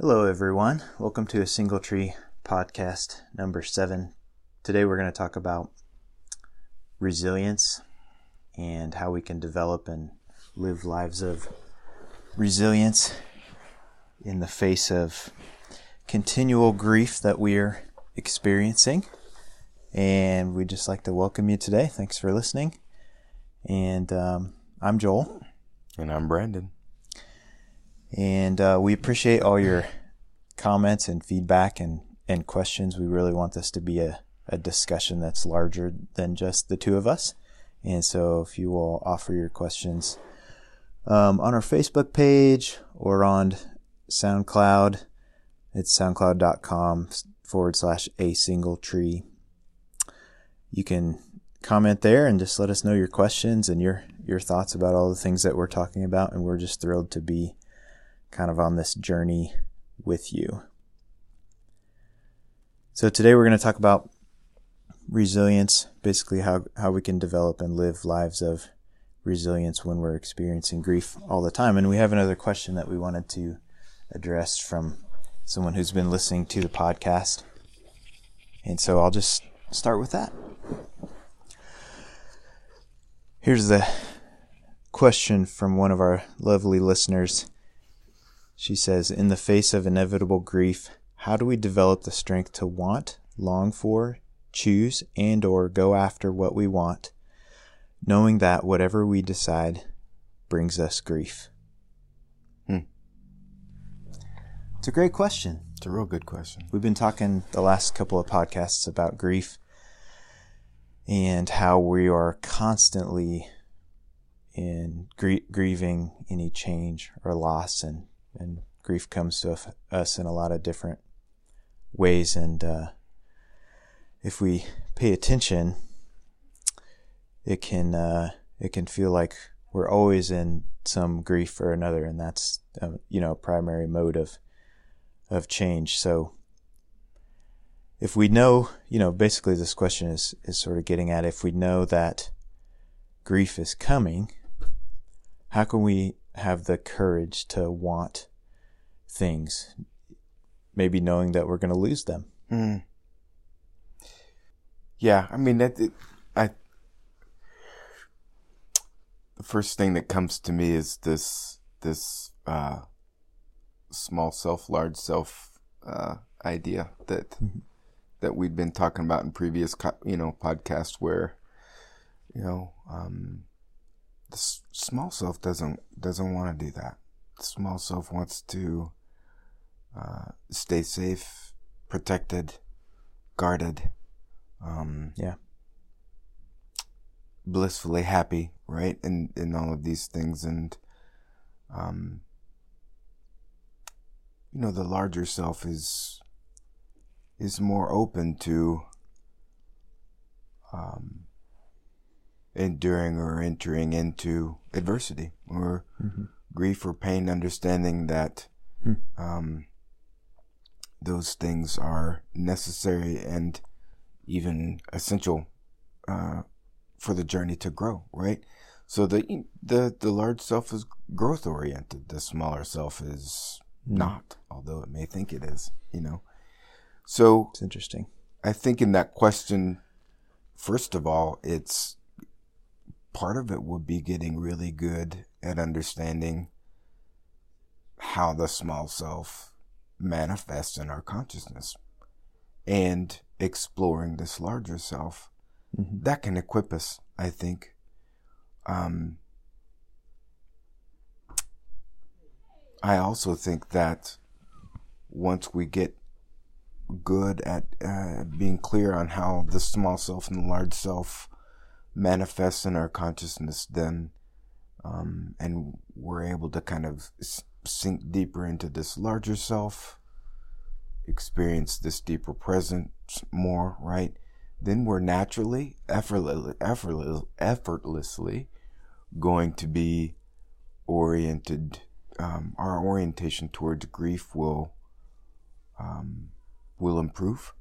Hello, everyone. Welcome to a Single Tree podcast number seven. Today, we're going to talk about resilience and how we can develop and live lives of resilience in the face of continual grief that we're experiencing. And we'd just like to welcome you today. Thanks for listening. And um, I'm Joel. And I'm Brandon. And uh, we appreciate all your comments and feedback and, and questions. We really want this to be a, a discussion that's larger than just the two of us. And so if you will offer your questions um, on our Facebook page or on SoundCloud, it's soundcloud.com forward slash a single tree. You can comment there and just let us know your questions and your, your thoughts about all the things that we're talking about. And we're just thrilled to be kind of on this journey with you. So today we're going to talk about resilience, basically how, how we can develop and live lives of resilience when we're experiencing grief all the time. And we have another question that we wanted to address from someone who's been listening to the podcast. And so I'll just start with that. Here's the question from one of our lovely listeners. She says, In the face of inevitable grief, how do we develop the strength to want, long for, choose, and or go after what we want, knowing that whatever we decide brings us grief? Hmm. It's a great question. It's a real good question. We've been talking the last couple of podcasts about grief and how we are constantly in gr- grieving any change or loss and and grief comes to us in a lot of different ways. And uh, if we pay attention, it can uh, it can feel like we're always in some grief or another, and that's um, you know a primary mode of of change. So if we know, you know, basically this question is is sort of getting at if we know that grief is coming, how can we have the courage to want things, maybe knowing that we're going to lose them. Mm. Yeah, I mean that. It, I the first thing that comes to me is this this uh, small self, large self uh, idea that mm-hmm. that we've been talking about in previous you know podcasts, where you know um, the small self doesn't doesn't want to do that. The small self wants to uh, stay safe, protected, guarded. Um, yeah. Blissfully happy, right? In in all of these things, and um, you know, the larger self is is more open to um, enduring or entering into adversity or mm-hmm. grief or pain, understanding that hmm. um, those things are necessary and even essential uh, for the journey to grow, right? So the the the large self is growth oriented. The smaller self is mm. not, although it may think it is. You know, so it's interesting. I think in that question, first of all, it's part of it would be getting really good at understanding how the small self manifests in our consciousness and exploring this larger self mm-hmm. that can equip us i think um, i also think that once we get good at uh, being clear on how the small self and the large self manifests in our consciousness then um, and we're able to kind of sink deeper into this larger self, experience this deeper presence more, right? Then we're naturally, effortlessly, effortless, effortlessly going to be oriented. Um, our orientation towards grief will um, will improve.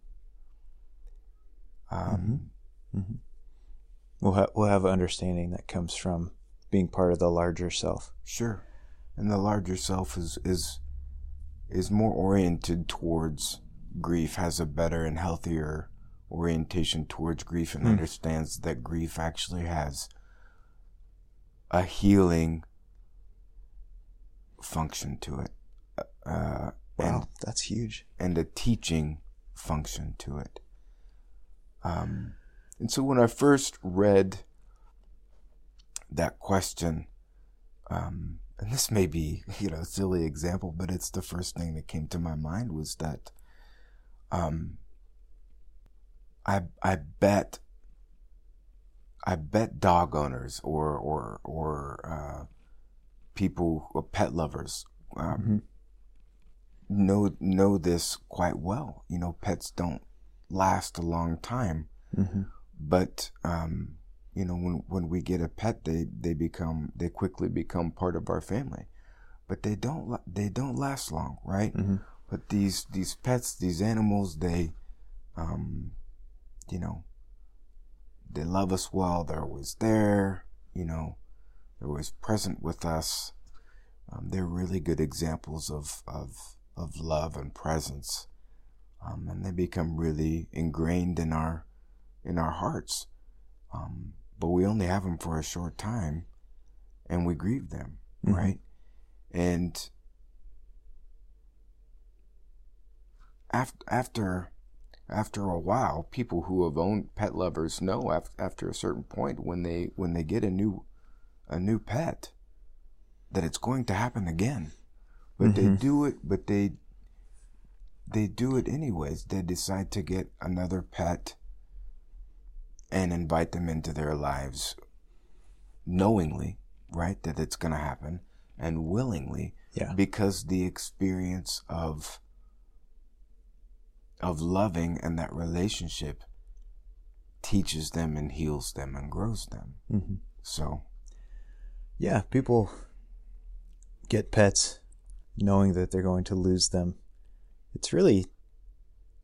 Um, mm-hmm. Mm-hmm. We'll have we'll have understanding that comes from being part of the larger self. Sure and the larger self is is is more oriented towards grief, has a better and healthier orientation towards grief, and Hmm. understands that grief actually has a healing function to it. Uh, and Wow, that's huge. and a teaching function to it. Um, and so when I first read that question, um, and this may be, you know, a silly example, but it's the first thing that came to my mind was that um, I I bet I bet dog owners or or or uh, people or pet lovers um, Mhm. know know this quite well. You know, pets don't last a long time, hmm but um, you know, when when we get a pet, they they become they quickly become part of our family, but they don't they don't last long, right? hmm But these these pets, these animals, they, um, you know, they love us well. They're always there. You know, they're always present with us. Um, they're really good examples of of of love and presence, um, and they become really ingrained in our in our hearts. Um, but we only have them for a short time, and we grieve them, Mhm. right? And after after after a while, people who have owned pet lovers know after, after a certain point when they when they get a new a new pet that it's going to happen again. But they Mhm. do it but they they do it anyways. They decide to get another pet and invite them into their lives knowingly, right, that it's going to happen and willingly Yeah. because the experience of of loving and that relationship teaches them and heals them and grows them. hmm So, Yeah, people get pets knowing that they're going to lose them. It's really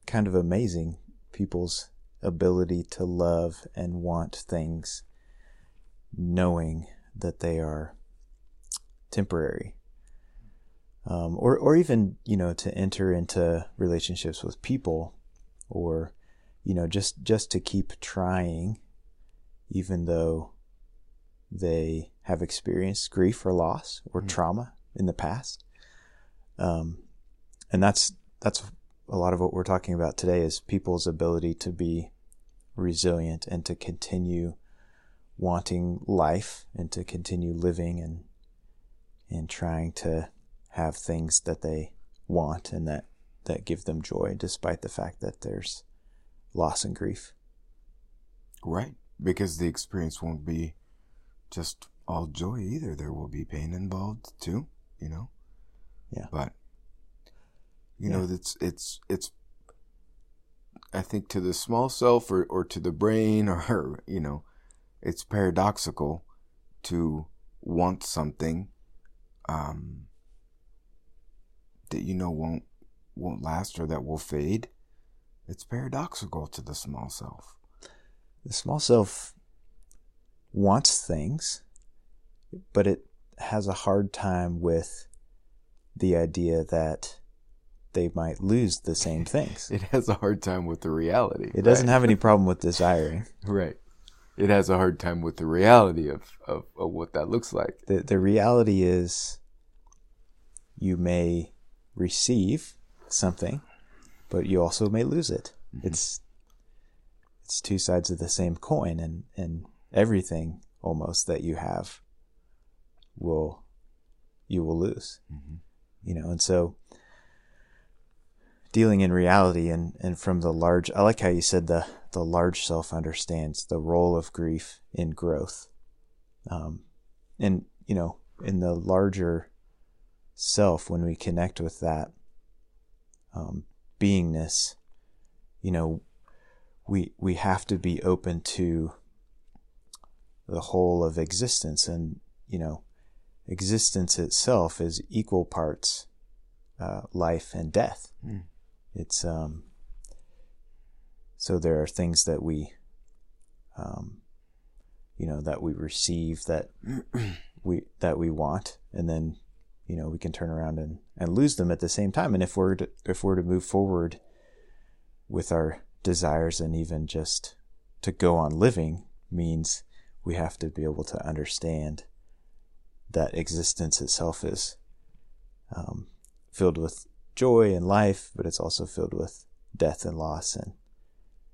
kind of amazing people's ability to love and want things knowing that they are temporary. Um, or, or even, you know, to enter into relationships with people or, you know, just, just to keep trying, even though they have experienced grief or loss or Mm. trauma in the past. Um, and that's that's a lot of what we're talking about today is people's ability to be resilient and to continue wanting life and to continue living and and trying to have things that they want and that that give them joy despite the fact that there's loss and grief. right, because the experience won't be just all joy either. There will be pain involved too, you know. Yeah. But you Yeah. know, it's it's it's I think to the small self or, or to the brain or you know, it's paradoxical to want something um that you know won't won't last or that will fade. It's paradoxical to the small self. the small self wants things, but it has a hard time with the idea that they might lose the same things. It has a hard time with the reality. It doesn't have any problem with desiring. right. It has a hard time with the reality of, of, of what that looks like. The the reality is you may receive something, but you also may lose it. It's it's two sides of the same coin and, and everything almost that you have will you will lose. Mhm. You know, and so dealing in reality and, and from the large I like how you said the the large self understands the role of grief in growth. Um, and you know, in the larger self, when we connect with that um, beingness, you know, we we have to be open to the whole of existence, and you know, existence itself is equal parts uh, life and death. Mm. It's um. So there are things that we, um, you know, that we receive that we that we want, and then you know, we can turn around and, and lose them at the same time. And if we're to, if we're to move forward with our desires and even just to go on living means we have to be able to understand that existence itself is um, filled with joy and life, but it's also filled with death and loss and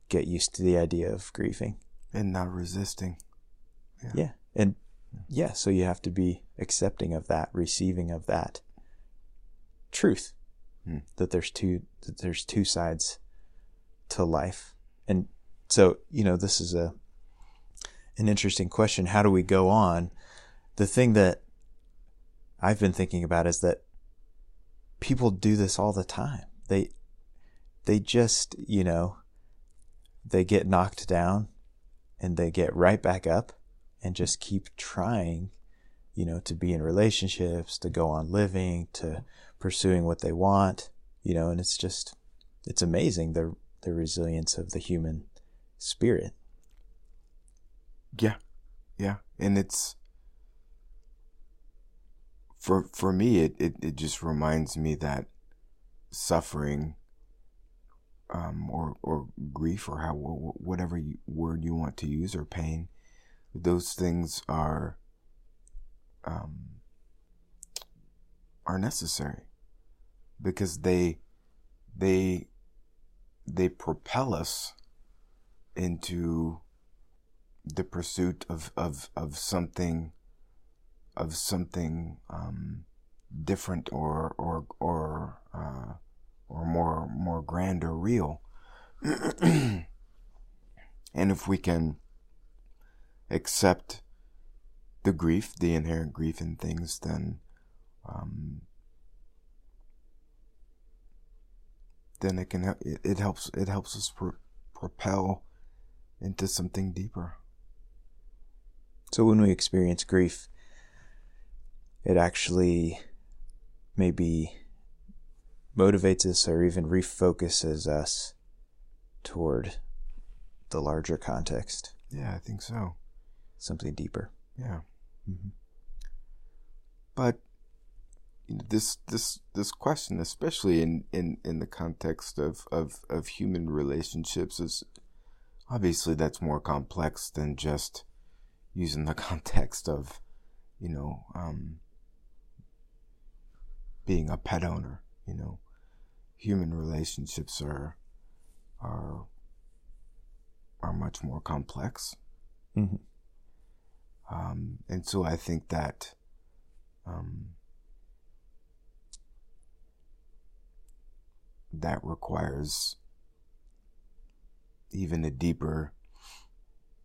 get used to the idea of grieving and not resisting. Yeah. yeah. And yeah, so you have to be accepting of that, receiving of that truth hmm. that there's two that there's two sides to life. And so, you know, this is a an interesting question. How do we go on? The thing that I've been thinking about is that people do this all the time. They they just, you know, they get knocked down and they get right back up and just keep trying, you know, to be in relationships, to go on living, to pursuing what they want, you know, and it's just it's amazing the the resilience of the human spirit. Yeah. Yeah. And it's for for me it, it, it just reminds me that suffering um, or or grief or how whatever you, word you want to use or pain those things are um, are necessary because they they they propel us into the pursuit of, of, of something of something um, different or or or uh, or more more grand or real. and if we can accept the grief, the inherent grief in things, then um, then it can it, it helps it helps us pro- propel into something deeper. So when we experience grief, it actually maybe motivates us or even refocuses us toward the larger context. Yeah, I think so. Something deeper. Yeah. Mm-hmm. But this this this question, especially in, in, in the context of, of, of human relationships, is obviously that's more complex than just using the context of, you know, um, being a pet owner. You know, human relationships are are are much more complex. Mm-hmm. Um, and so I think that um, that requires even a deeper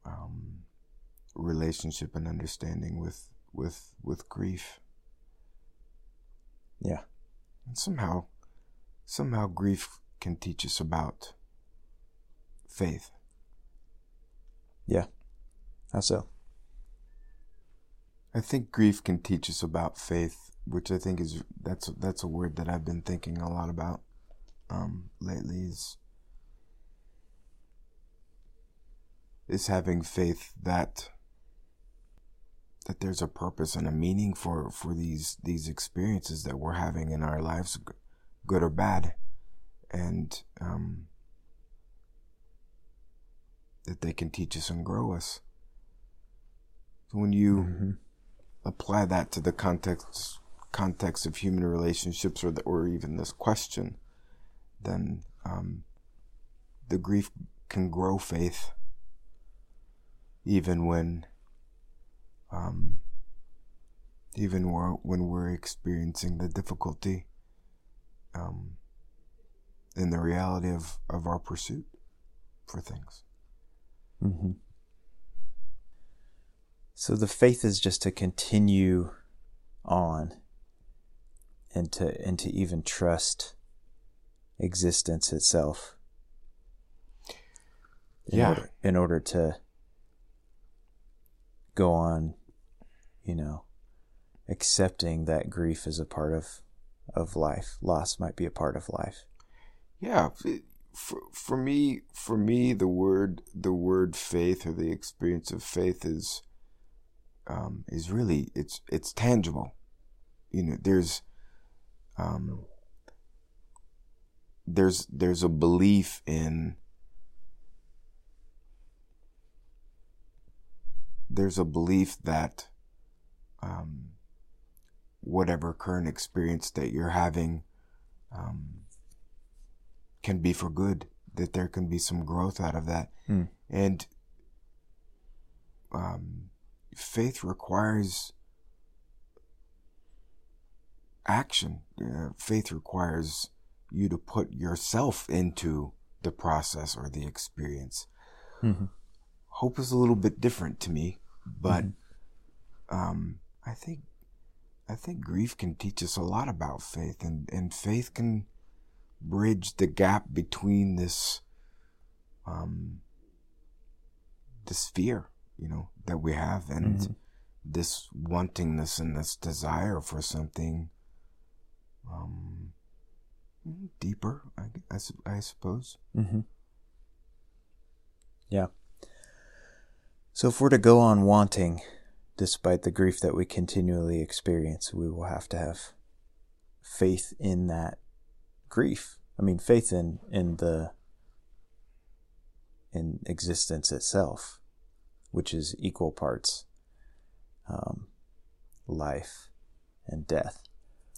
um, relationship and understanding with with with grief. Yeah. And somehow somehow grief can teach us about faith. Yeah. How so? I think grief can teach us about faith, which I think is that's that's a word that I've been thinking a lot about um, lately. Is is having faith that that there's a purpose and a meaning for for these these experiences that we're having in our lives, good or bad, and um, that they can teach us and grow us. So when you mm-hmm. apply that to the context context of human relationships, or the, or even this question, then um, the grief can grow faith, even when um, even when we're experiencing the difficulty um, in the reality of, of our pursuit for things. Mm-hmm. So the faith is just to continue on and to and to even trust existence itself. In yeah. Order, in order to go on, you know, accepting that grief is a part of of life. Loss might be a part of life. Yeah, for for me, for me, the word the word faith or the experience of faith is um, is really it's it's tangible. you know, there's, um, there's there's a belief in there's a belief that um, whatever current experience that you're having um, can be for good that there can be some growth out of that Mm. and um, faith requires action uh, faith requires you to put yourself into the process or the experience Mhm. hope is a little bit different to me but um, i think i think grief can teach us a lot about faith and, and faith can bridge the gap between this um, this fear you know that we have and Mhm. this wantingness and this desire for something um, deeper I, I, I suppose Mm-hmm. Yeah. So if we're to go on wanting, despite the grief that we continually experience, we will have to have faith in that grief. I mean, faith in in the in existence itself, which is equal parts um, life and death.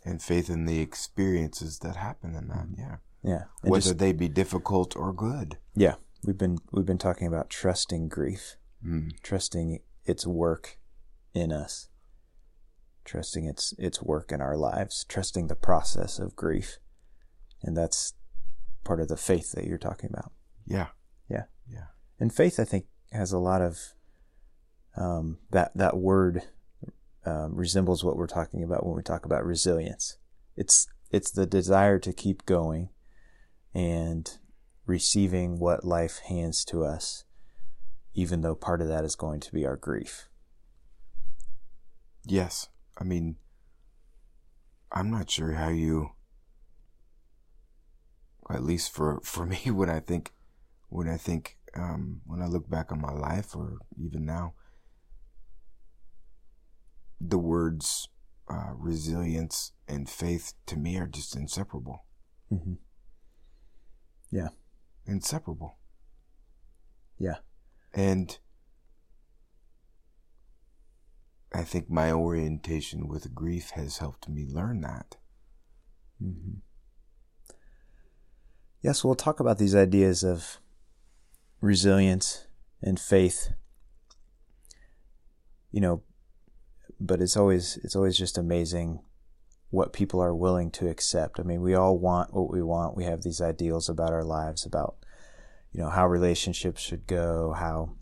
and faith in the experiences that happen in that yeah Yeah. And whether just- they be difficult or good yeah, we've been we've been talking about trusting grief. mm. trusting its work in us, trusting its its work in our lives, trusting the process of grief, and that's part of the faith that you're talking about. yeah Yeah, yeah and faith, I think, has a lot of um, that that word um, resembles what we're talking about when we talk about resilience. It's it's the desire to keep going and receiving what life hands to us, even though part of that is going to be our grief. Yes. I mean i'm not sure how you at least for for me when i think when i think um when i look back on my life or even now the words uh, resilience and faith to me are just inseparable. Mm-hmm. Yeah, inseparable. Yeah, And I think my orientation with grief has helped me learn that. mm-hmm. Yes, we'll talk about these ideas of resilience and faith. You know, but it's always it's always just amazing what people are willing to accept. I mean, we all want what we want. We have these ideals about our lives, about you know how relationships should go, how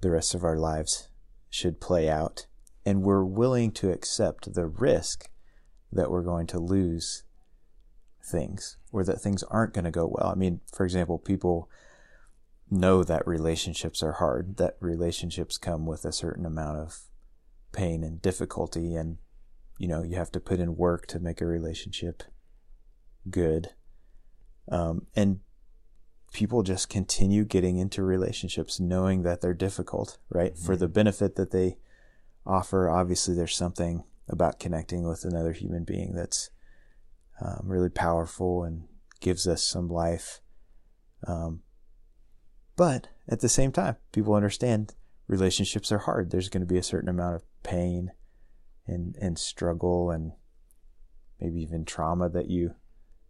the rest of our lives should play out, and we're willing to accept the risk that we're going to lose things or that things aren't going to go well. I mean, for example, people know that relationships are hard, that relationships come with a certain amount of pain and difficulty and you know, you have to put in work to make a relationship good. Um, and people just continue getting into relationships knowing that they're difficult, right? For the benefit that they offer, obviously there's something about connecting with another human being that's um, really powerful and gives us some life. Um, but at the same time, people understand relationships are hard. There's going to be a certain amount of pain and, and struggle and maybe even trauma that you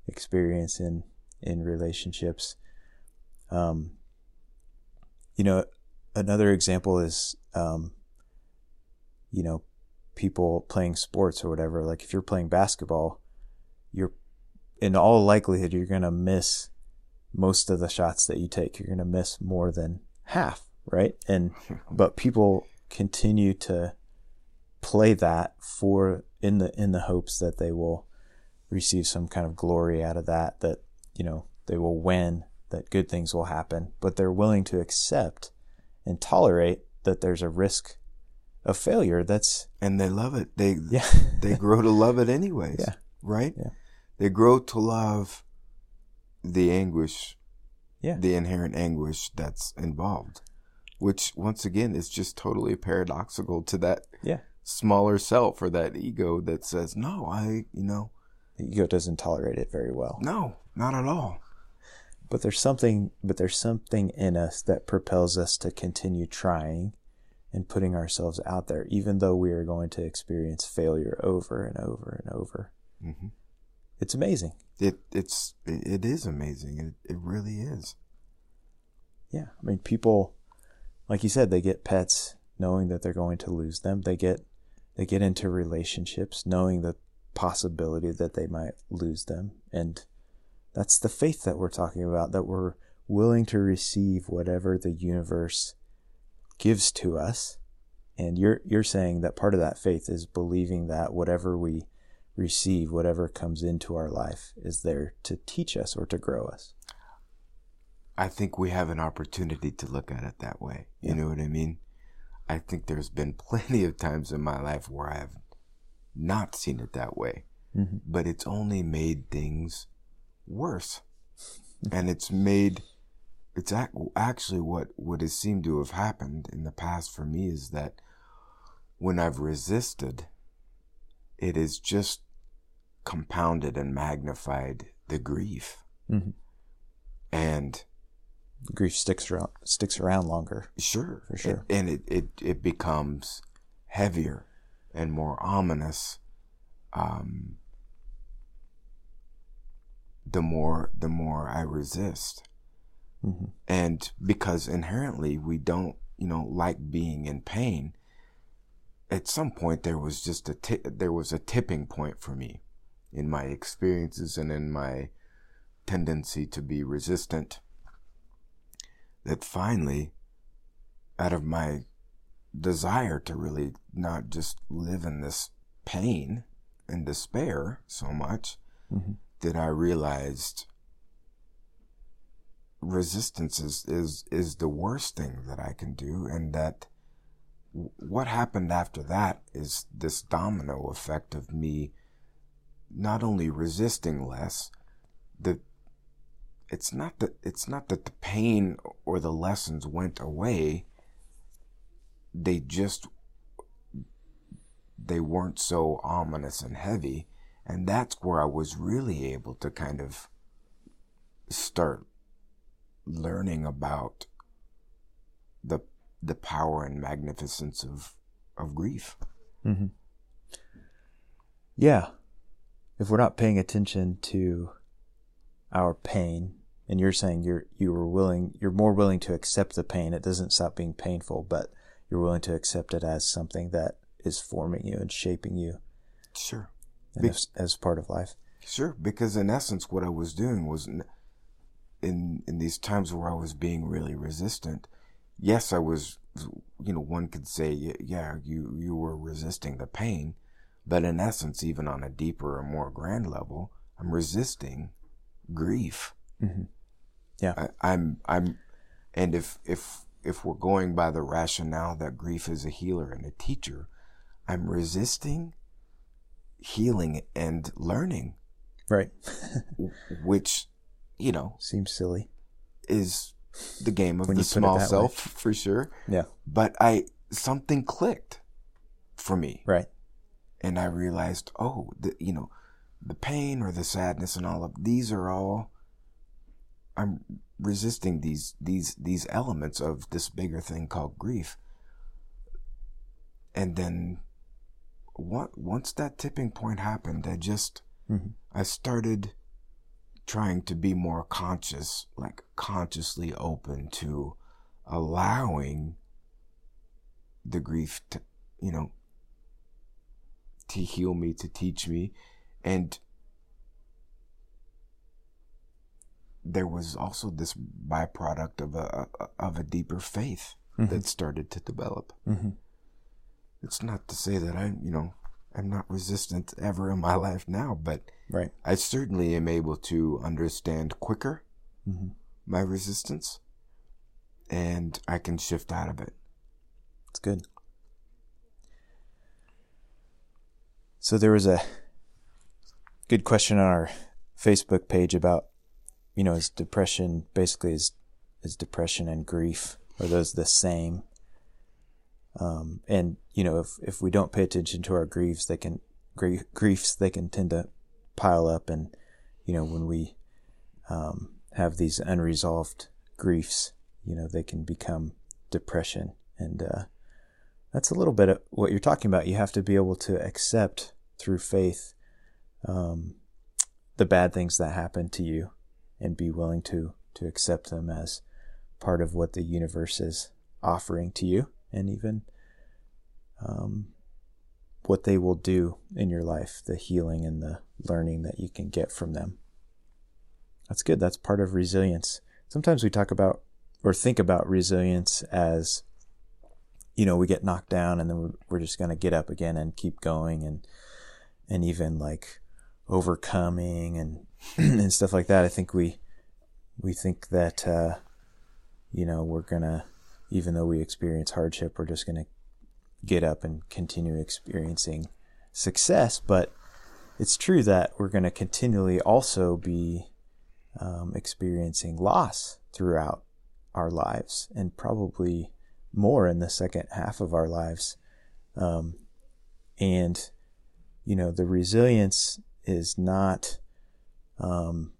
experience in, in relationships. Um, you know, another example is, um, you know, people playing sports or whatever. Like if you're playing basketball, you're in all likelihood you're going to miss most of the shots that you take. You're going to miss more than half, right? And but people continue to play that for in the in the hopes that they will receive some kind of glory out of that that you know they will win that good things will happen but they're willing to accept and tolerate that there's a risk of failure that's And they love it. They yeah they grow to love it anyways. Yeah. Right? Yeah. They grow to love the anguish, Yeah. the inherent anguish that's involved. Which once again is just totally paradoxical to that yeah smaller self or that ego that says, no, I, you know, The ego doesn't tolerate it very well. no, not at all. But there's something but there's something in us that propels us to continue trying and putting ourselves out there, even though we are going to experience failure over and over and over. hmm It's amazing. It, it's, it, it is amazing. It, it really is. Yeah. I mean, people, like you said, they get pets knowing that they're going to lose them. They get, they get into relationships knowing the possibility that they might lose them. And that's the faith that we're talking about, that we're willing to receive whatever the universe gives to us. And you're, you're saying that part of that faith is believing that whatever we receive, whatever comes into our life is there to teach us or to grow us. I think we have an opportunity to look at it that way. You Yeah. know what I mean? I think there's been plenty of times in my life where I have not seen it that way, Mhm. but it's only made things worse. and it's made, it's ac- actually what, what has seemed to have happened in the past for me is that when I've resisted, it has just compounded and magnified the grief. Mhm. And Grief sticks around, sticks around longer. Sure, For sure. and, and it, it it becomes heavier and more ominous. Um, the more the more I resist, hmm and because inherently we don't, you know, like being in pain. At some point, there was just a there was a tipping point for me, in my experiences and in my tendency to be resistant. That finally, out of my desire to really not just live in this pain and despair so much, hmm that I realized resistance is, is, is the worst thing that I can do. And that what happened after that is this domino effect of me not only resisting less, the, it's not that, it's not that the pain or the lessons went away. They just, they weren't so ominous and heavy. And that's where I was really able to kind of start learning about the the power and magnificence of of grief. hmm Yeah. If we're not paying attention to our pain, and you're saying you're you were willing, you're more willing to accept the pain. It doesn't stop being painful, but you're willing to accept it as something that is forming you and shaping you Sure. Be- as, as part of life. Sure, because in essence what I was doing was n- in in these times where I was being really resistant. Yes, I was you know, one could say yeah, you you were resisting the pain, but in essence even on a deeper or more grand level, I'm resisting grief. hmm Yeah. I, I'm I'm and if if if we're going by the rationale that grief is a healer and a teacher, I'm resisting healing and learning, Right. which you know Seems silly. is the game of the you put it small that way. self for sure. Yeah. But I something clicked for me, Right. and I realized, oh, the, you know, the pain or the sadness and all of these are all. I'm resisting these these these elements of this bigger thing called grief. And then, what once that tipping point happened, I just hmm I started trying to be more conscious, like consciously open to allowing the grief to, you know, to heal me, to teach me. And there was also this byproduct of a, of a deeper faith Mhm. that started to develop. hmm It's not to say that I, you know, I'm not resistant ever in my life now, but Right. I certainly am able to understand quicker hmm my resistance and I can shift out of it. It's good. So there was a good question on our Facebook page about, you know, is depression basically is is depression and grief are those the same? Um, and you know, if, if we don't pay attention to our griefs, they can, griefs, they can tend to pile up. And, you know, when we, um, have these unresolved griefs, you know, they can become depression. And, uh, that's a little bit of what you're talking about. You have to be able to accept through faith, um, the bad things that happen to you and be willing to, to accept them as part of what the universe is offering to you and even, um, what they will do in your life, the healing and the learning that you can get from them. That's good. That's part of resilience. Sometimes we talk about or think about resilience as, you know, we get knocked down and then we're, we're just going to get up again and keep going and, and even like overcoming and, and stuff like that. I think we, we think that, uh, you know, we're going to, even though we experience hardship, we're just going to get up and continue experiencing success. But it's true that we're going to continually also be um, experiencing loss throughout our lives and probably more in the second half of our lives. Um, and, you know, the resilience is not, um,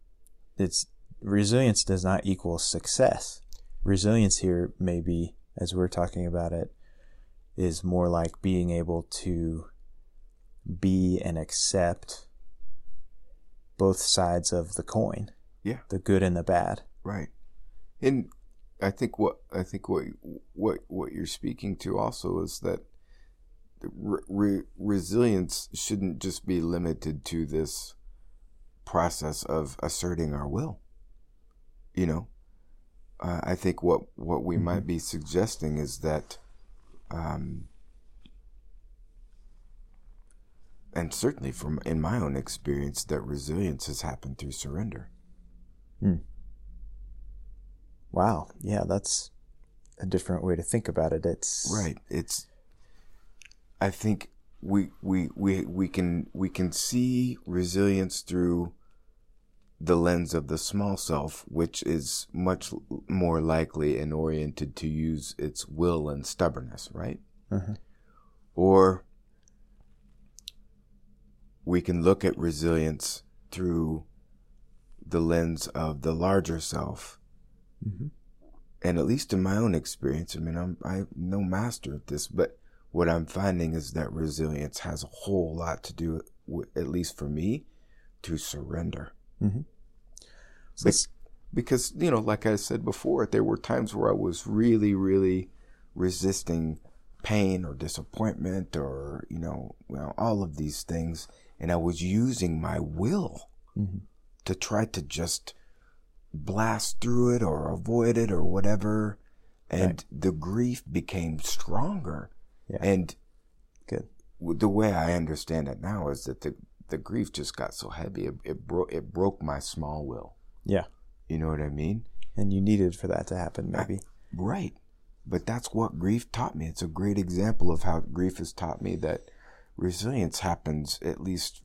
it's resilience does not equal success. Resilience here may be, as we're talking about it, is more like being able to be and accept both sides of the coin. Yeah. The good and the bad. Right. And I think what I think what what what you're speaking to also is that re- resilience shouldn't just be limited to this process of asserting our will. You know, uh, I think what what we mm-hmm. might be suggesting is that, um, and certainly from in my own experience, that resilience has happened through surrender. Hmm. Wow. Yeah, that's a different way to think about it. It's right. It's. I think we we we we can we can see resilience through the lens of the small self, which is much more likely and oriented to use its will and stubbornness, right? Uh-huh. Or we can look at resilience through the lens of the larger self. Mm-hmm. And at least in my own experience, I mean, I'm I'm no master at this, but what I'm finding is that resilience has a whole lot to do, with, at least for me, to surrender. Mm-hmm. So Be- because you know, like I said before, there were times where I was really, really resisting pain or disappointment or you know, well, all of these things, and I was using my will. Mm-hmm to try to just blast through it or avoid it or whatever. And right. the grief became stronger. Yeah. And good. The way I understand it now is that the, the grief just got so heavy. It, it broke, it broke my small will. Yeah. You know what I mean? And you needed for that to happen, maybe. I, right. But that's what grief taught me. It's a great example of how grief has taught me that resilience happens at least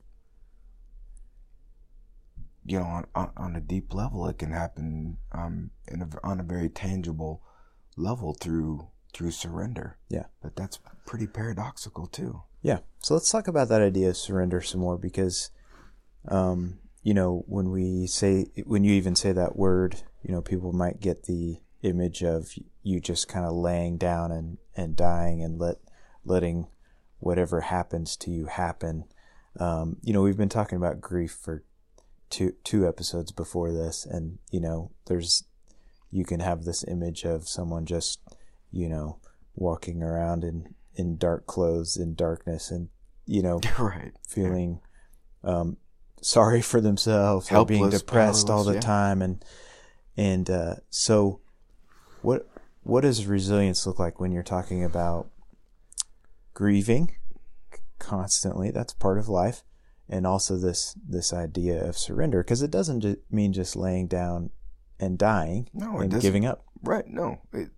you know, on, on, on, a deep level, it can happen um, in a, on a very tangible level through through surrender. Yeah, but that's pretty paradoxical too. Yeah. So let's talk about that idea of surrender some more because, um, you know, when we say when you even say that word, you know, people might get the image of you just kind of laying down and and dying and let letting whatever happens to you happen. Um, you know, we've been talking about grief for two two episodes before this, and you know, there's you can have this image of someone just you know walking around in in dark clothes in darkness and you know right feeling um, sorry for themselves Helpless, or being depressed all the yeah. time and and uh, so what what does resilience look like when you're talking about grieving constantly that's part of life and also this this idea of surrender because it doesn't ju- mean just laying down and dying no, and giving up. Right? No, it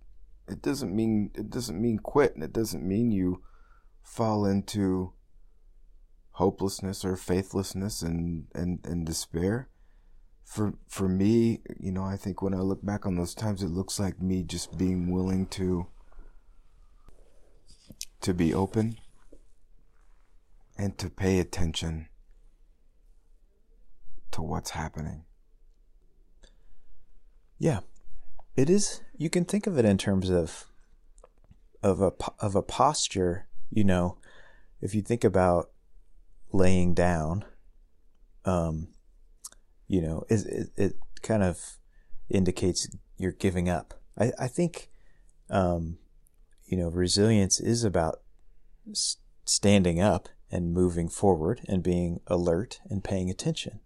it doesn't mean it doesn't mean quit, and it doesn't mean you fall into hopelessness or faithlessness and and and despair. For for me, you know, I think when I look back on those times, it looks like me just being willing to to be open and to pay attention to what's happening. Yeah. It is you can think of it in terms of of a of a posture, you know, if you think about laying down um you know, it it, it kind of indicates you're giving up. I I think um you know, resilience is about standing up and moving forward and being alert and paying attention.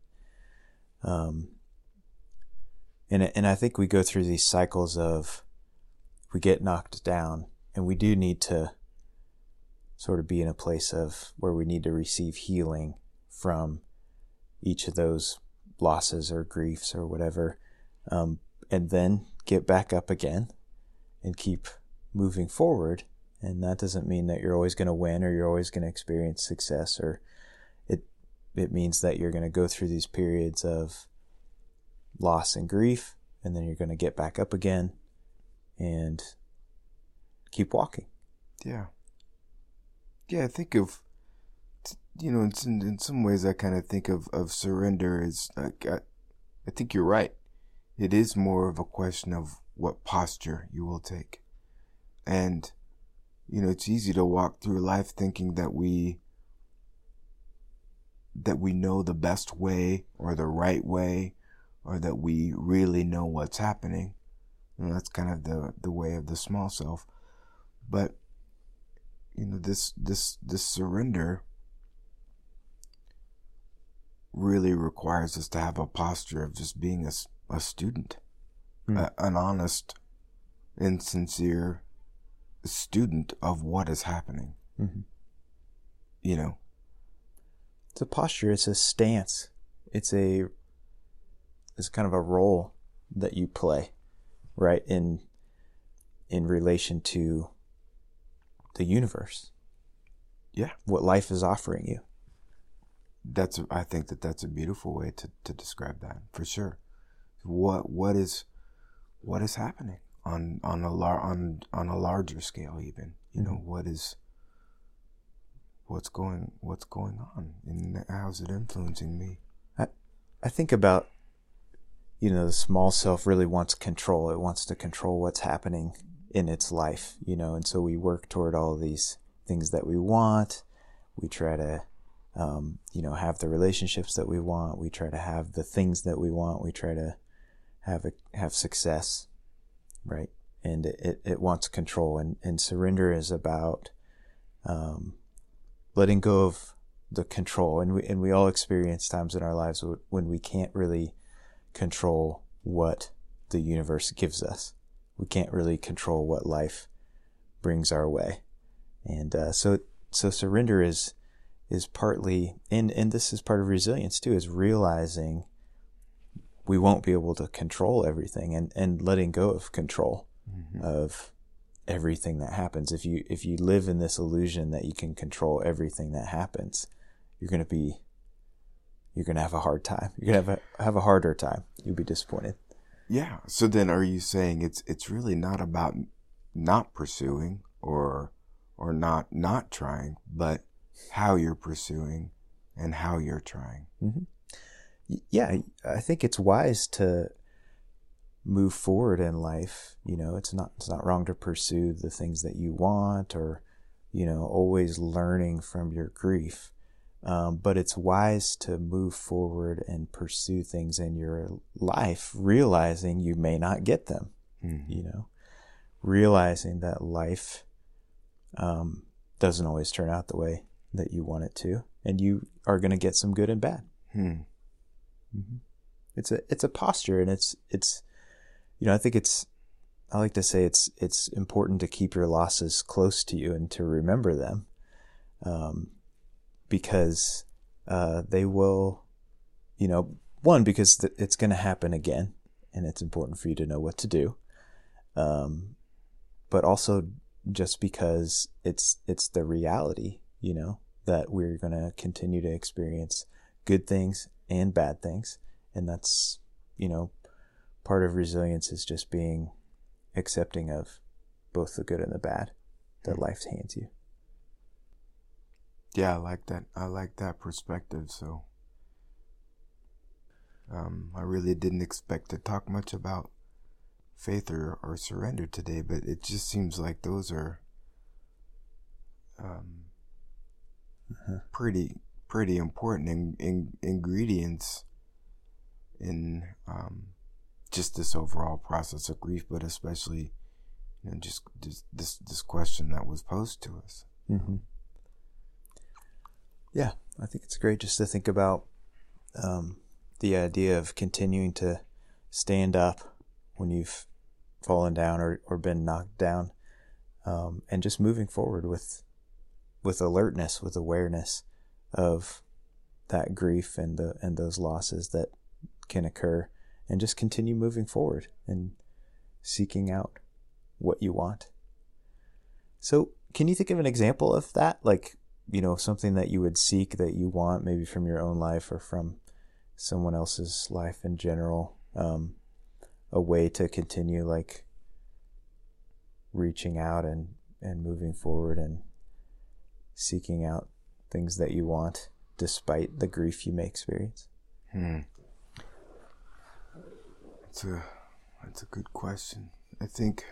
Um, and and I think we go through these cycles of we get knocked down, and we do need to sort of be in a place of where we need to receive healing from each of those losses or griefs or whatever, um, and then get back up again and keep moving forward. And that doesn't mean that you're always going to win or you're always going to experience success or it it means that you're going to go through these periods of loss and grief and then you're going to get back up again and keep walking. Yeah. Yeah, I think of you know, in some, in some ways, I kind of think of, of surrender as like, I, I think you're right. It is more of a question of what posture you will take. And, you know, it's easy to walk through life thinking that we, that we know the best way or the right way or that we really know what's happening. You know, that's kind of the, the way of the small self. But, you know, this, this, this surrender really requires us to have a posture of just being a, a student, mm. a, an honest and sincere student of what is happening. Mm-hmm. You know, it's a posture. It's a stance. It's a it's kind of a role that you play, right in in relation to the universe. Yeah, what life is offering you. That's I think that that's a beautiful way to to describe that for sure. What what is what is happening? on on a lar- on on a larger scale even you know mm-hmm. what is what's going what's going on and how's it influencing me i i think about you know the small self really wants control it wants to control what's happening in its life you know and so we work toward all these things that we want we try to um, you know have the relationships that we want we try to have the things that we want we try to have a, have success right? And it, it wants control. And, and surrender is about um, letting go of the control. And we, and we all experience times in our lives when we can't really control what the universe gives us. We can't really control what life brings our way. And uh, so, so surrender is is partly, and and this is part of resilience too, is realizing we won't be able to control everything and, and letting go of control mm-hmm. of everything that happens. If you if you live in this illusion that you can control everything that happens, you're gonna be you're gonna have a hard time. You're gonna have a have a harder time. You'll be disappointed. Yeah. So then are you saying it's it's really not about not pursuing or or not not trying, but how you're pursuing and how you're trying. Mm-hmm yeah, I think it's wise to move forward in life. You know, it's not it's not wrong to pursue the things that you want, or you know, always learning from your grief. Um, but it's wise to move forward and pursue things in your life, realizing you may not get them. Mm-hmm. You know, realizing that life um, doesn't always turn out the way that you want it to, and you are going to get some good and bad. Hmm. Mm-hmm. It's a it's a posture, and it's it's you know I think it's I like to say it's it's important to keep your losses close to you and to remember them, um, because uh, they will, you know, one because th- it's going to happen again, and it's important for you to know what to do, um, but also just because it's it's the reality, you know, that we're going to continue to experience good things and bad things. And that's, you know, part of resilience is just being accepting of both the good and the bad that mm-hmm. life hands you. Yeah, I like that. I like that perspective. So, um, I really didn't expect to talk much about faith or, or surrender today, but it just seems like those are um, uh-huh. pretty pretty important in, in, ingredients in um, just this overall process of grief, but especially you know, just, just this this question that was posed to us. Mm-hmm. Yeah, I think it's great just to think about um, the idea of continuing to stand up when you've fallen down or, or been knocked down, um, and just moving forward with with alertness, with awareness of that grief and the and those losses that can occur, and just continue moving forward and seeking out what you want. So, can you think of an example of that? Like, you know, something that you would seek that you want, maybe from your own life or from someone else's life in general? Um, a way to continue like reaching out and, and moving forward and seeking out things that you want despite the grief you may experience? Hmm. That's a that's a good question. I think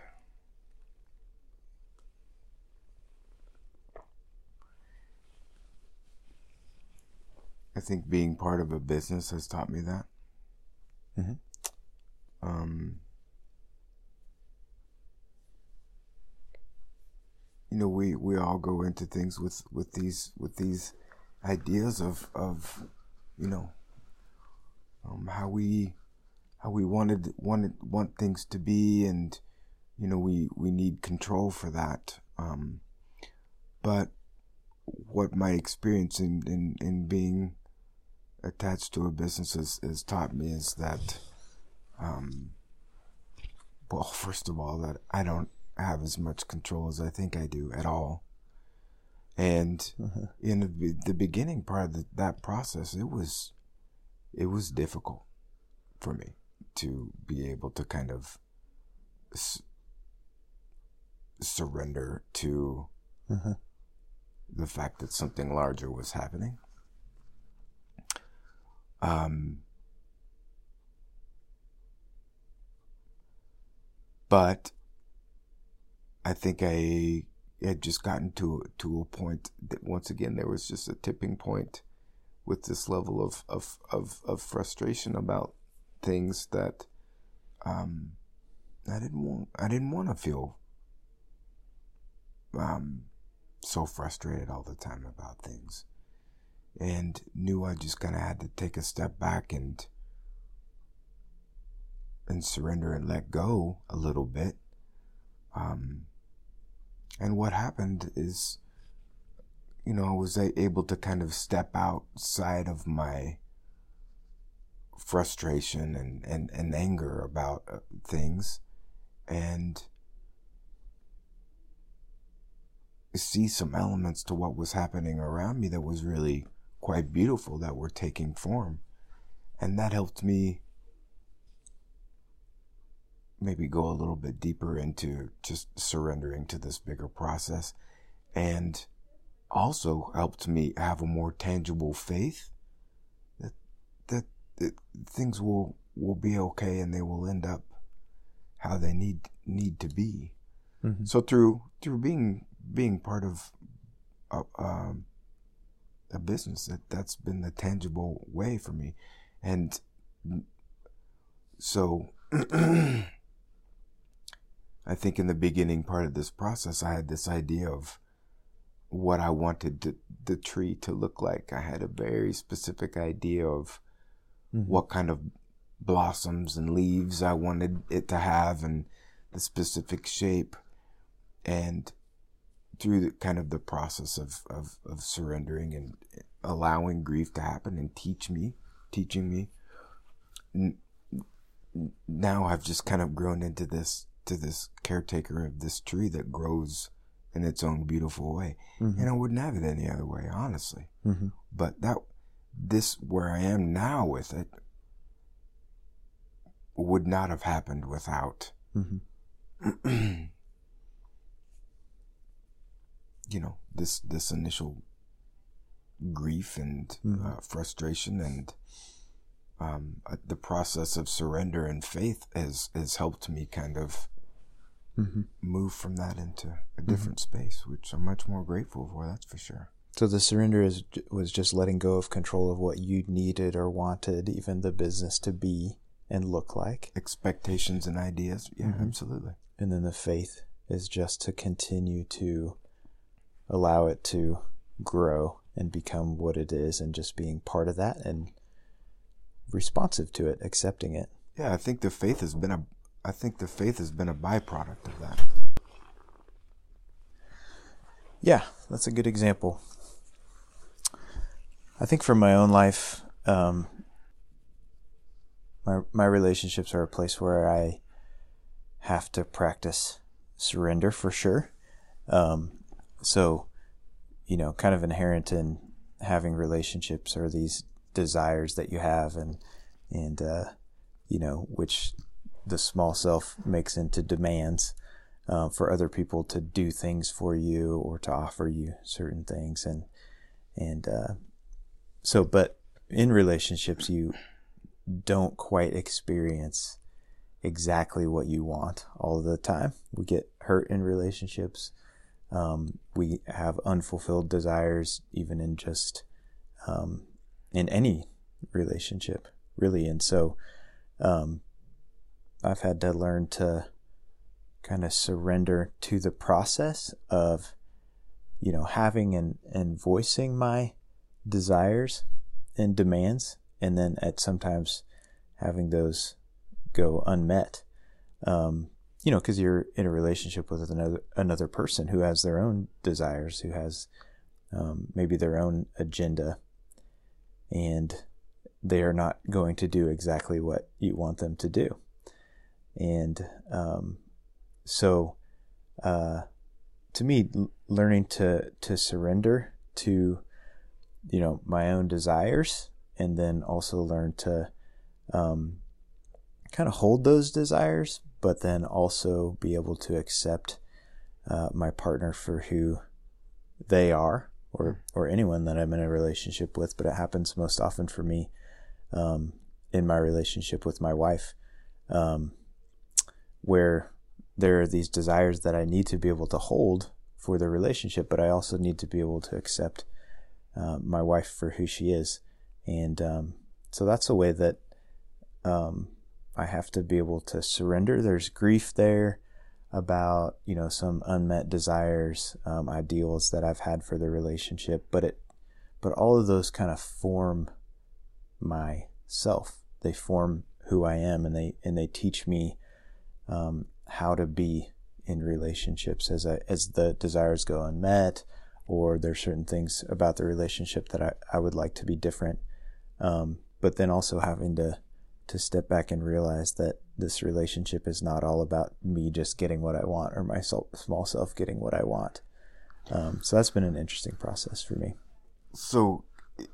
I think being part of a business has taught me that. Mm-hmm. Um, you know, we, we all go into things with, with these with these ideas of of you know um, how we how we wanted wanted want things to be, and you know we we need control for that. Um, but what my experience in, in, in being attached to a business has, has taught me is that um, well, first of all, that I don't have as much control as I think I do at all. And mm-hmm. in the, the, beginning part of the, that process, it was it was difficult for me to be able to kind of s- surrender to mm-hmm. the fact that something larger was happening. Um, But I think I had just gotten to to a point that once again there was just a tipping point with this level of of of, of frustration about things that um, I didn't want I didn't want to feel um, so frustrated all the time about things and knew I just kind of had to take a step back and and surrender and let go a little bit. Um, and what happened is, you know, I was able to kind of step outside of my frustration and, and, and anger about uh, things and see some elements to what was happening around me that was really quite beautiful that were taking form. And that helped me maybe go a little bit deeper into just surrendering to this bigger process and also helped me have a more tangible faith that that, that things will will be okay and they will end up how they need need to be mm-hmm. so through through being being part of a, um, a business that that's been the tangible way for me and so I think in the beginning part of this process, I had this idea of what I wanted to, the tree to look like. I had a very specific idea of mm-hmm. what kind of blossoms and leaves I wanted it to have and the specific shape. And through the, kind of the process of, of, of surrendering and allowing grief to happen and teach me, teaching me, n- now I've just kind of grown into this to this caretaker of this tree that grows in its own beautiful way. Mm-hmm. And I wouldn't have it any other way, honestly. Mm-hmm. But that, this, where I am now with it, would not have happened without, mm-hmm. you know, this, this initial grief and mm-hmm. uh, frustration and um, uh, the process of surrender and faith has has helped me kind of mm-hmm. move from that into a mm-hmm. different mm-hmm. space, which I'm much more grateful for. That's for sure. So the surrender is was just letting go of control of what you needed or wanted, even the business to be and look like. Expectations and ideas. Yeah, mm-hmm. absolutely. And then the faith is just to continue to allow it to grow and become what it is and just being part of that and responsive to it, accepting it. Yeah, I think the faith has been a I think the faith has been a byproduct of that. Yeah, that's a good example. I think for my own life, um, my my relationships are a place where I have to practice surrender for sure. Um, so, you know, kind of inherent in having relationships are these desires that you have, and and uh, you know, which the small self makes into demands uh, for other people to do things for you or to offer you certain things, and and uh, so, but in relationships, you don't quite experience exactly what you want all the time. We get hurt in relationships. Um, we have unfulfilled desires, even in just um, in any relationship, really. And so, um, I've had to learn to kind of surrender to the process of, you know, having and and voicing my desires and demands, and then at sometimes having those go unmet. Um, you know, because you're in a relationship with another another person who has their own desires, who has um, maybe their own agenda, and they are not going to do exactly what you want them to do. And um, so, uh, to me, learning to to surrender to you know my own desires and then also learn to um, kind of hold those desires but then also be able to accept uh, my partner for who they are or or anyone that I'm in a relationship with but it happens most often for me um, in my relationship with my wife um, where there are these desires that I need to be able to hold for the relationship but I also need to be able to accept uh, my wife for who she is. And um, so that's a way that um, I have to be able to surrender. There's grief there about you know some unmet desires, um, ideals that I've had for the relationship, but it, but all of those kind of form myself. They form who I am, and they and they teach me um, how to be in relationships as I, as the desires go unmet, or there's certain things about the relationship that I, I would like to be different. Um, but then also having to to step back and realize that this relationship is not all about me just getting what I want or my small self getting what I want. Um, so that's been an interesting process for me. So,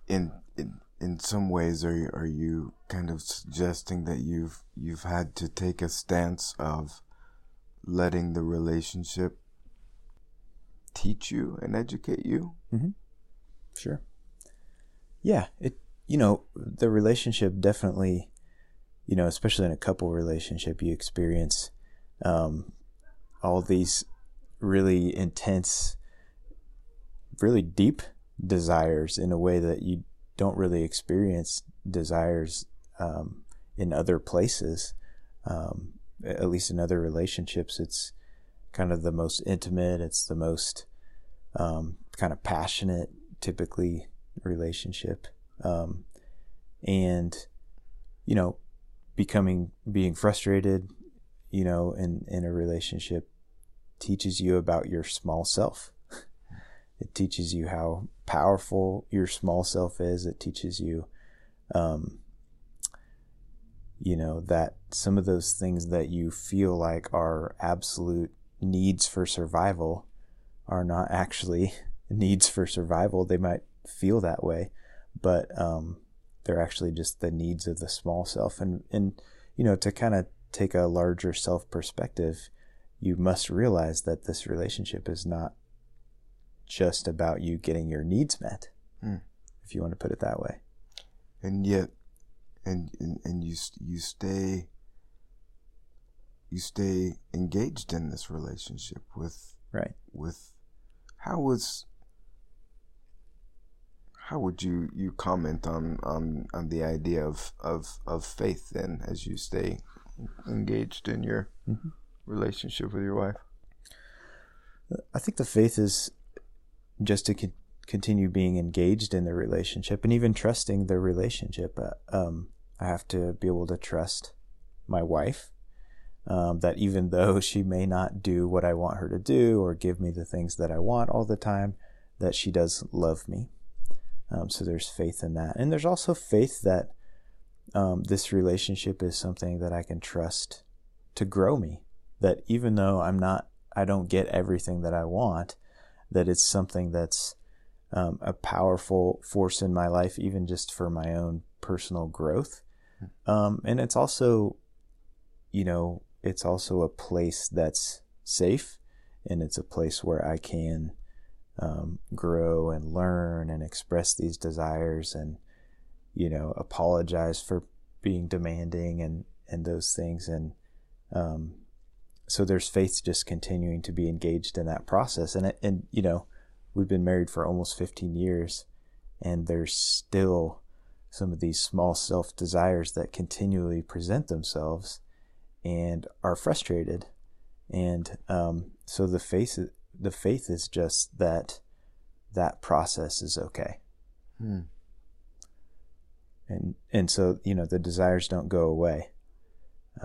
in in in some ways, are you, are you kind of suggesting that you've you've had to take a stance of letting the relationship teach you and educate you. Mm-hmm. Sure. Yeah, it you know the relationship definitely, you know, especially in a couple relationship, you experience um, all these really intense, really deep desires in a way that you don't really experience desires um, in other places. Um, at least in other relationships, it's kind of the most intimate. It's the most um, kind of passionate, typically relationship, um, and you know, becoming being frustrated, you know, in in a relationship teaches you about your small self. it teaches you how powerful your small self is. It teaches you, um, you know, that some of those things that you feel like are absolute needs for survival are not actually needs for survival. They might feel that way, but um, they're actually just the needs of the small self. And and you know to kind of take a larger self perspective, you must realize that this relationship is not just about you getting your needs met. Mm. if you want to put it that way. And yet, and and, and you you stay you stay engaged in this relationship with right with how was how would you you comment on on on the idea of of of faith then as you stay engaged in your mm-hmm. relationship with your wife i think the faith is just to con- continue being engaged in the relationship and even trusting the relationship uh, um, i have to be able to trust my wife um, that even though she may not do what I want her to do or give me the things that I want all the time, that she does love me. Um, so there's faith in that. And there's also faith that um, this relationship is something that I can trust to grow me. That even though I'm not, I don't get everything that I want, that it's something that's um, a powerful force in my life, even just for my own personal growth. Hmm. Um, and it's also, you know, it's also a place that's safe and it's a place where I can um, grow and learn and express these desires and you know apologize for being demanding and and those things and um, so there's faith just continuing to be engaged in that process and and you know we've been married for almost 15 years and there's still some of these small self desires that continually present themselves and are frustrated. And um, so the faith, the faith is just that that process is okay. Hmm. And and so you know the desires don't go away,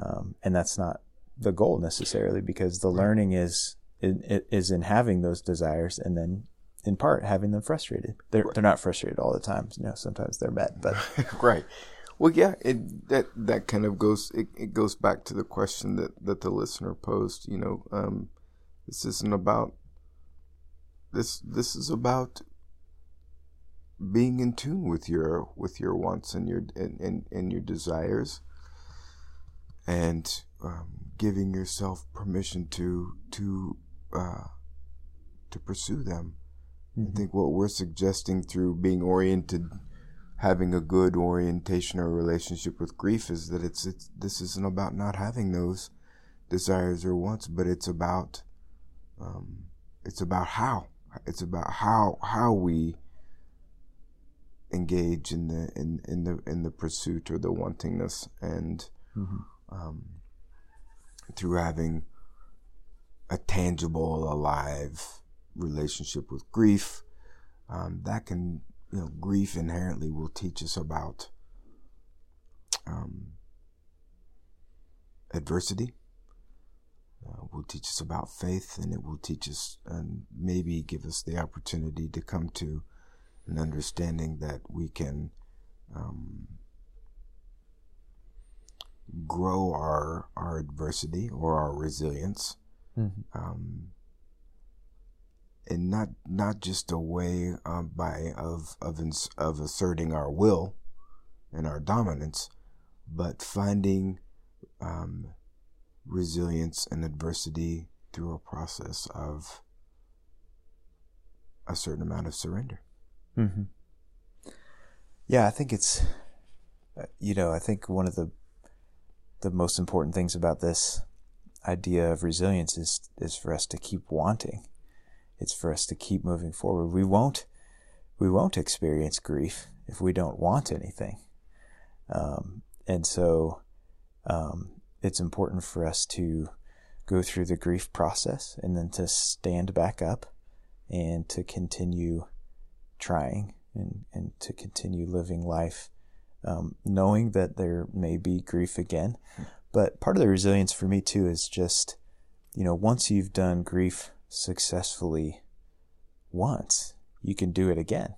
um, and that's not the goal necessarily because the learning is in, is in having those desires and then in part having them frustrated. They're they're not frustrated all the time. You know, sometimes they're met, but right. Well, yeah, it, that that kind of goes it, it goes back to the question that, that the listener posed. You know, um, this isn't about this. This is about being in tune with your with your wants and your and, and, and your desires, and um, giving yourself permission to to uh, to pursue them. Mm-hmm. I think what we're suggesting through being oriented having a good orientation or relationship with grief is that it's, it's this isn't about not having those desires or wants, but it's about um, it's about how it's about how how we engage in the in, in the in the pursuit or the wantingness and mm-hmm. um, through having a tangible alive relationship with grief um, that can you know, grief inherently will teach us about um, adversity. Uh, will teach us about faith, and it will teach us and maybe give us the opportunity to come to an understanding that we can um, grow our our adversity or our resilience. Mm-hmm. Um, and not not just a way um, by of of of asserting our will and our dominance, but finding um, resilience and adversity through a process of a certain amount of surrender. Mm-hmm. Yeah, I think it's uh, you know I think one of the the most important things about this idea of resilience is is for us to keep wanting it's for us to keep moving forward. We won't we won't experience grief if we don't want anything. Um, and so um, it's important for us to go through the grief process and then to stand back up and to continue trying and, and to continue living life, um, knowing that there may be grief again. But part of the resilience for me too is just, you know, once you've done grief successfully once, you can do it again.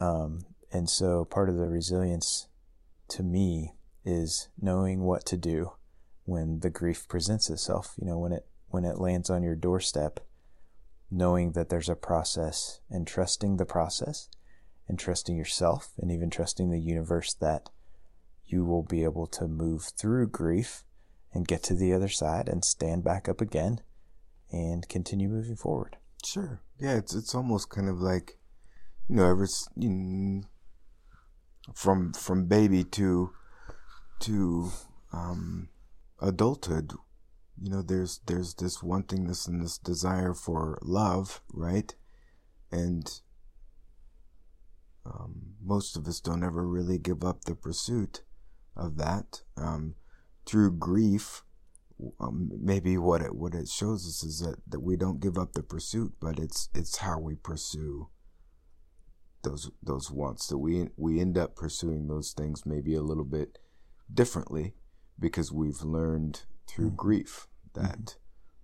Um, and so part of the resilience to me is knowing what to do when the grief presents itself. You know, when it when it lands on your doorstep, knowing that there's a process and trusting the process and trusting yourself and even trusting the universe that you will be able to move through grief and get to the other side and stand back up again and continue moving forward. Sure. Yeah, it's it's almost kind of like, you know, ever you know, from from baby to to um, adulthood, you know, there's there's this wantingness and this desire for love, right? And um, most of us don't ever really give up the pursuit of that. Um, through grief, um, maybe what it what it shows us is that, that we don't give up the pursuit, but it's it's how we pursue those those wants that we we end up pursuing those things maybe a little bit differently because we've learned through mm-hmm. grief that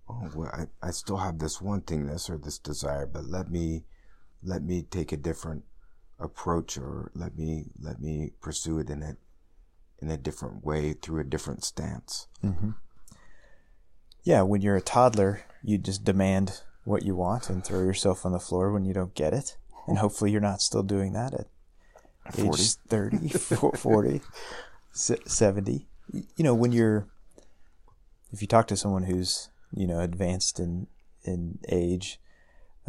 mm-hmm. oh well I, I still have this wantingness or this desire but let me let me take a different approach or let me let me pursue it in a in a different way through a different stance mm-hmm. yeah when you're a toddler you just demand what you want and throw yourself on the floor when you don't get it and hopefully you're not still doing that at 40. age 30 40 70 you know when you're if you talk to someone who's you know advanced in in age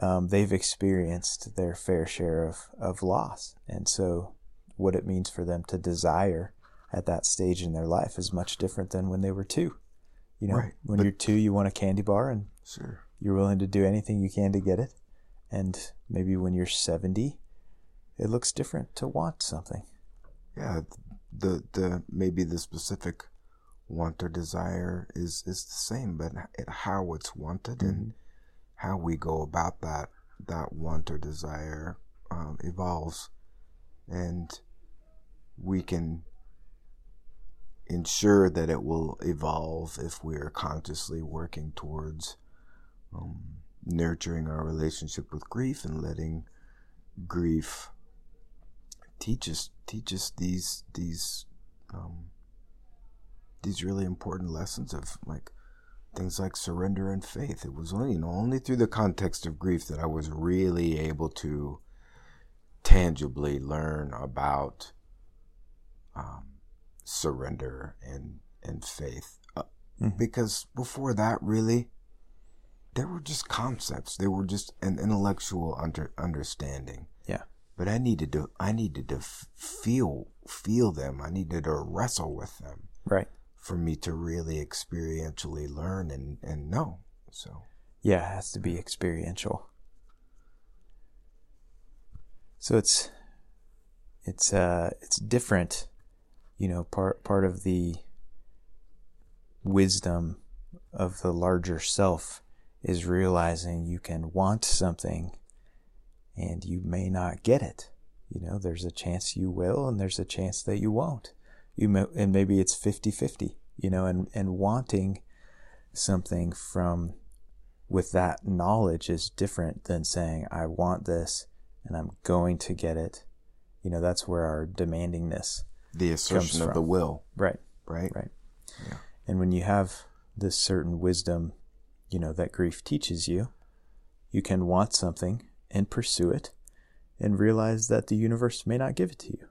um, they've experienced their fair share of of loss and so what it means for them to desire at that stage in their life is much different than when they were two you know right. when but, you're two you want a candy bar and sure. you're willing to do anything you can to get it and maybe when you're 70 it looks different to want something yeah the the maybe the specific want or desire is is the same but it, how it's wanted mm-hmm. and how we go about that that want or desire um, evolves and we can ensure that it will evolve if we are consciously working towards um, nurturing our relationship with grief and letting grief teach us teach us these these um, these really important lessons of like things like surrender and faith. It was only you know only through the context of grief that I was really able to tangibly learn about um, surrender and and faith. Uh, mm-hmm. Because before that, really, they were just concepts. They were just an intellectual under understanding. Yeah. But I needed to I needed to feel feel them. I needed to wrestle with them. Right. For me to really experientially learn and and know. So. Yeah, it has to be experiential. So it's it's uh it's different, you know, part part of the wisdom of the larger self is realizing you can want something and you may not get it. You know, there's a chance you will and there's a chance that you won't. You may, and maybe it's 50-50, you know, and, and wanting something from with that knowledge is different than saying, I want this and I'm going to get it. You know, that's where our demandingness the assertion of the will. Right. Right. Right. Yeah. And when you have this certain wisdom you know, that grief teaches you, you can want something and pursue it and realize that the universe may not give it to you,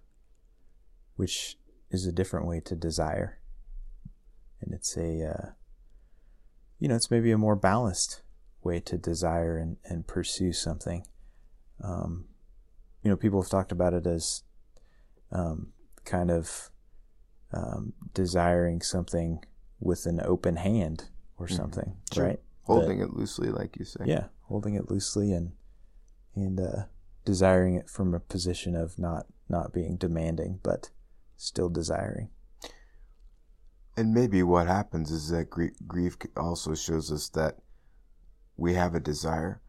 which is a different way to desire. And it's a, uh, you know, it's maybe a more balanced way to desire and, and pursue something. Um, you know, people have talked about it as um, kind of um, desiring something with an open hand or mm-hmm. something, sure. right? holding it loosely, like you say. Yeah, holding it loosely and and uh, desiring it from a position of not not being demanding, but still desiring. And maybe what happens is that grief also shows us that we have a desire,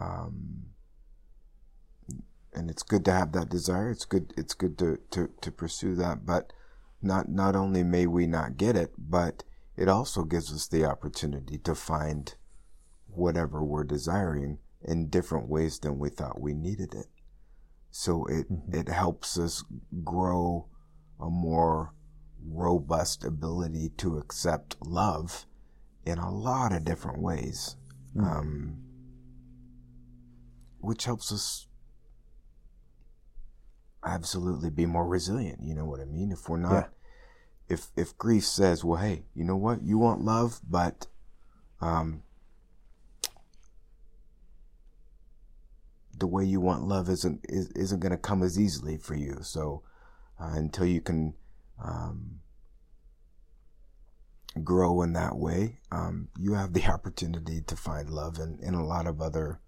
um, and it's good to have that desire. It's good. It's good to, to, to pursue that. But not not only may we not get it, but it also gives us the opportunity to find whatever we're desiring in different ways than we thought we needed it. So it, mm-hmm. it helps us grow a more robust ability to accept love in a lot of different ways, mm-hmm. um, which helps us absolutely be more resilient. You know what I mean? If we're not yeah if if grief says, well, hey, you know what, you want love, but um, the way you want love isn't is, isn't going to come as easily for you. So uh, until you can um, grow in that way, um, you have the opportunity to find love in, in a lot of other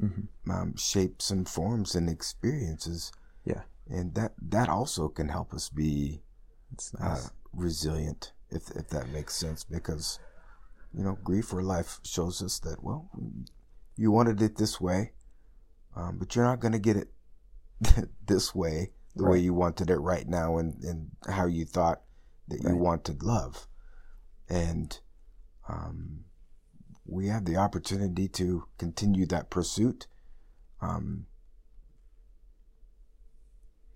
mm-hmm. um, shapes and forms and experiences. Yeah, and that that also can help us be uh, nice. uh, resilient, if if that makes sense, because you know, grief or life shows us that well, you wanted it this way, um, but you're not going to get it this way, the right. way you wanted it right now, and and how you thought that right. you wanted love, and um, we have the opportunity to continue that pursuit um,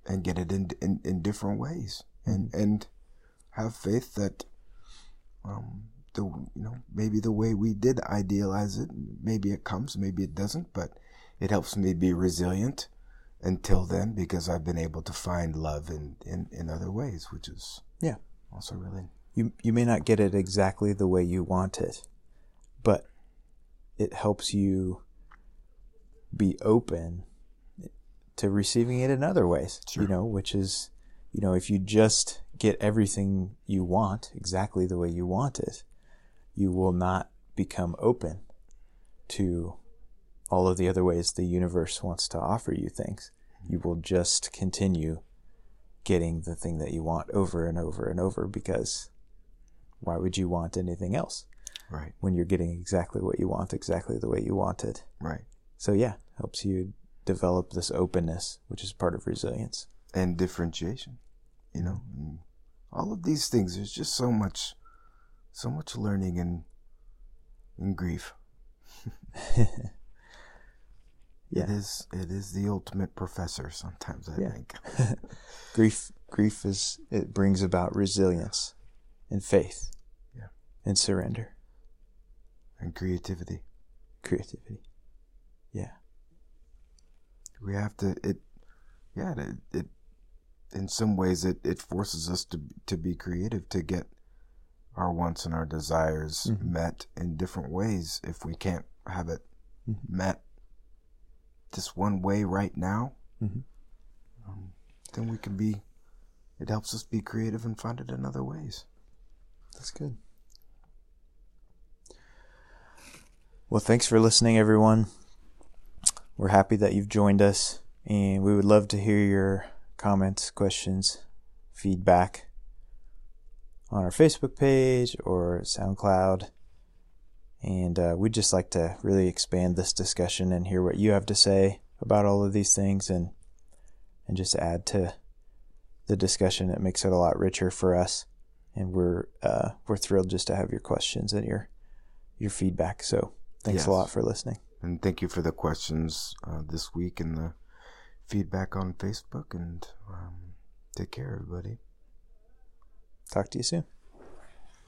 and get it in, in, in different ways and mm-hmm. and have faith that um, the you know maybe the way we did idealize it maybe it comes maybe it doesn't but it helps me be resilient until then because I've been able to find love in, in, in other ways which is yeah also really you you may not get it exactly the way you want it but it helps you be open to receiving it in other ways, sure. you know, which is, you know, if you just get everything you want exactly the way you want it, you will not become open to all of the other ways the universe wants to offer you things. You will just continue getting the thing that you want over and over and over because why would you want anything else? Right. When you're getting exactly what you want, exactly the way you want it. Right. So yeah, helps you develop this openness, which is part of resilience and differentiation. You know, and all of these things. There's just so much, so much learning in in grief. yeah. It is. It is the ultimate professor. Sometimes I yeah. think grief. Grief is it brings about resilience and faith. Yeah. And surrender and creativity. Creativity. Yeah. We have to it yeah, it, it in some ways it, it forces us to to be creative to get our wants and our desires mm-hmm. met in different ways if we can't have it mm-hmm. met this one way right now mm-hmm. um, then we can be it helps us be creative and find it in other ways that's good Well, thanks for listening, everyone. We're happy that you've joined us, and we would love to hear your comments, questions, feedback on our Facebook page or SoundCloud. And uh, we'd just like to really expand this discussion and hear what you have to say about all of these things and and just add to the discussion. It makes it a lot richer for us. And we're uh, we're thrilled just to have your questions and your your feedback. So Thanks yes. a lot for listening. And thank you for the questions uh, this week and the feedback on Facebook. And um, take care, everybody. Talk to you soon.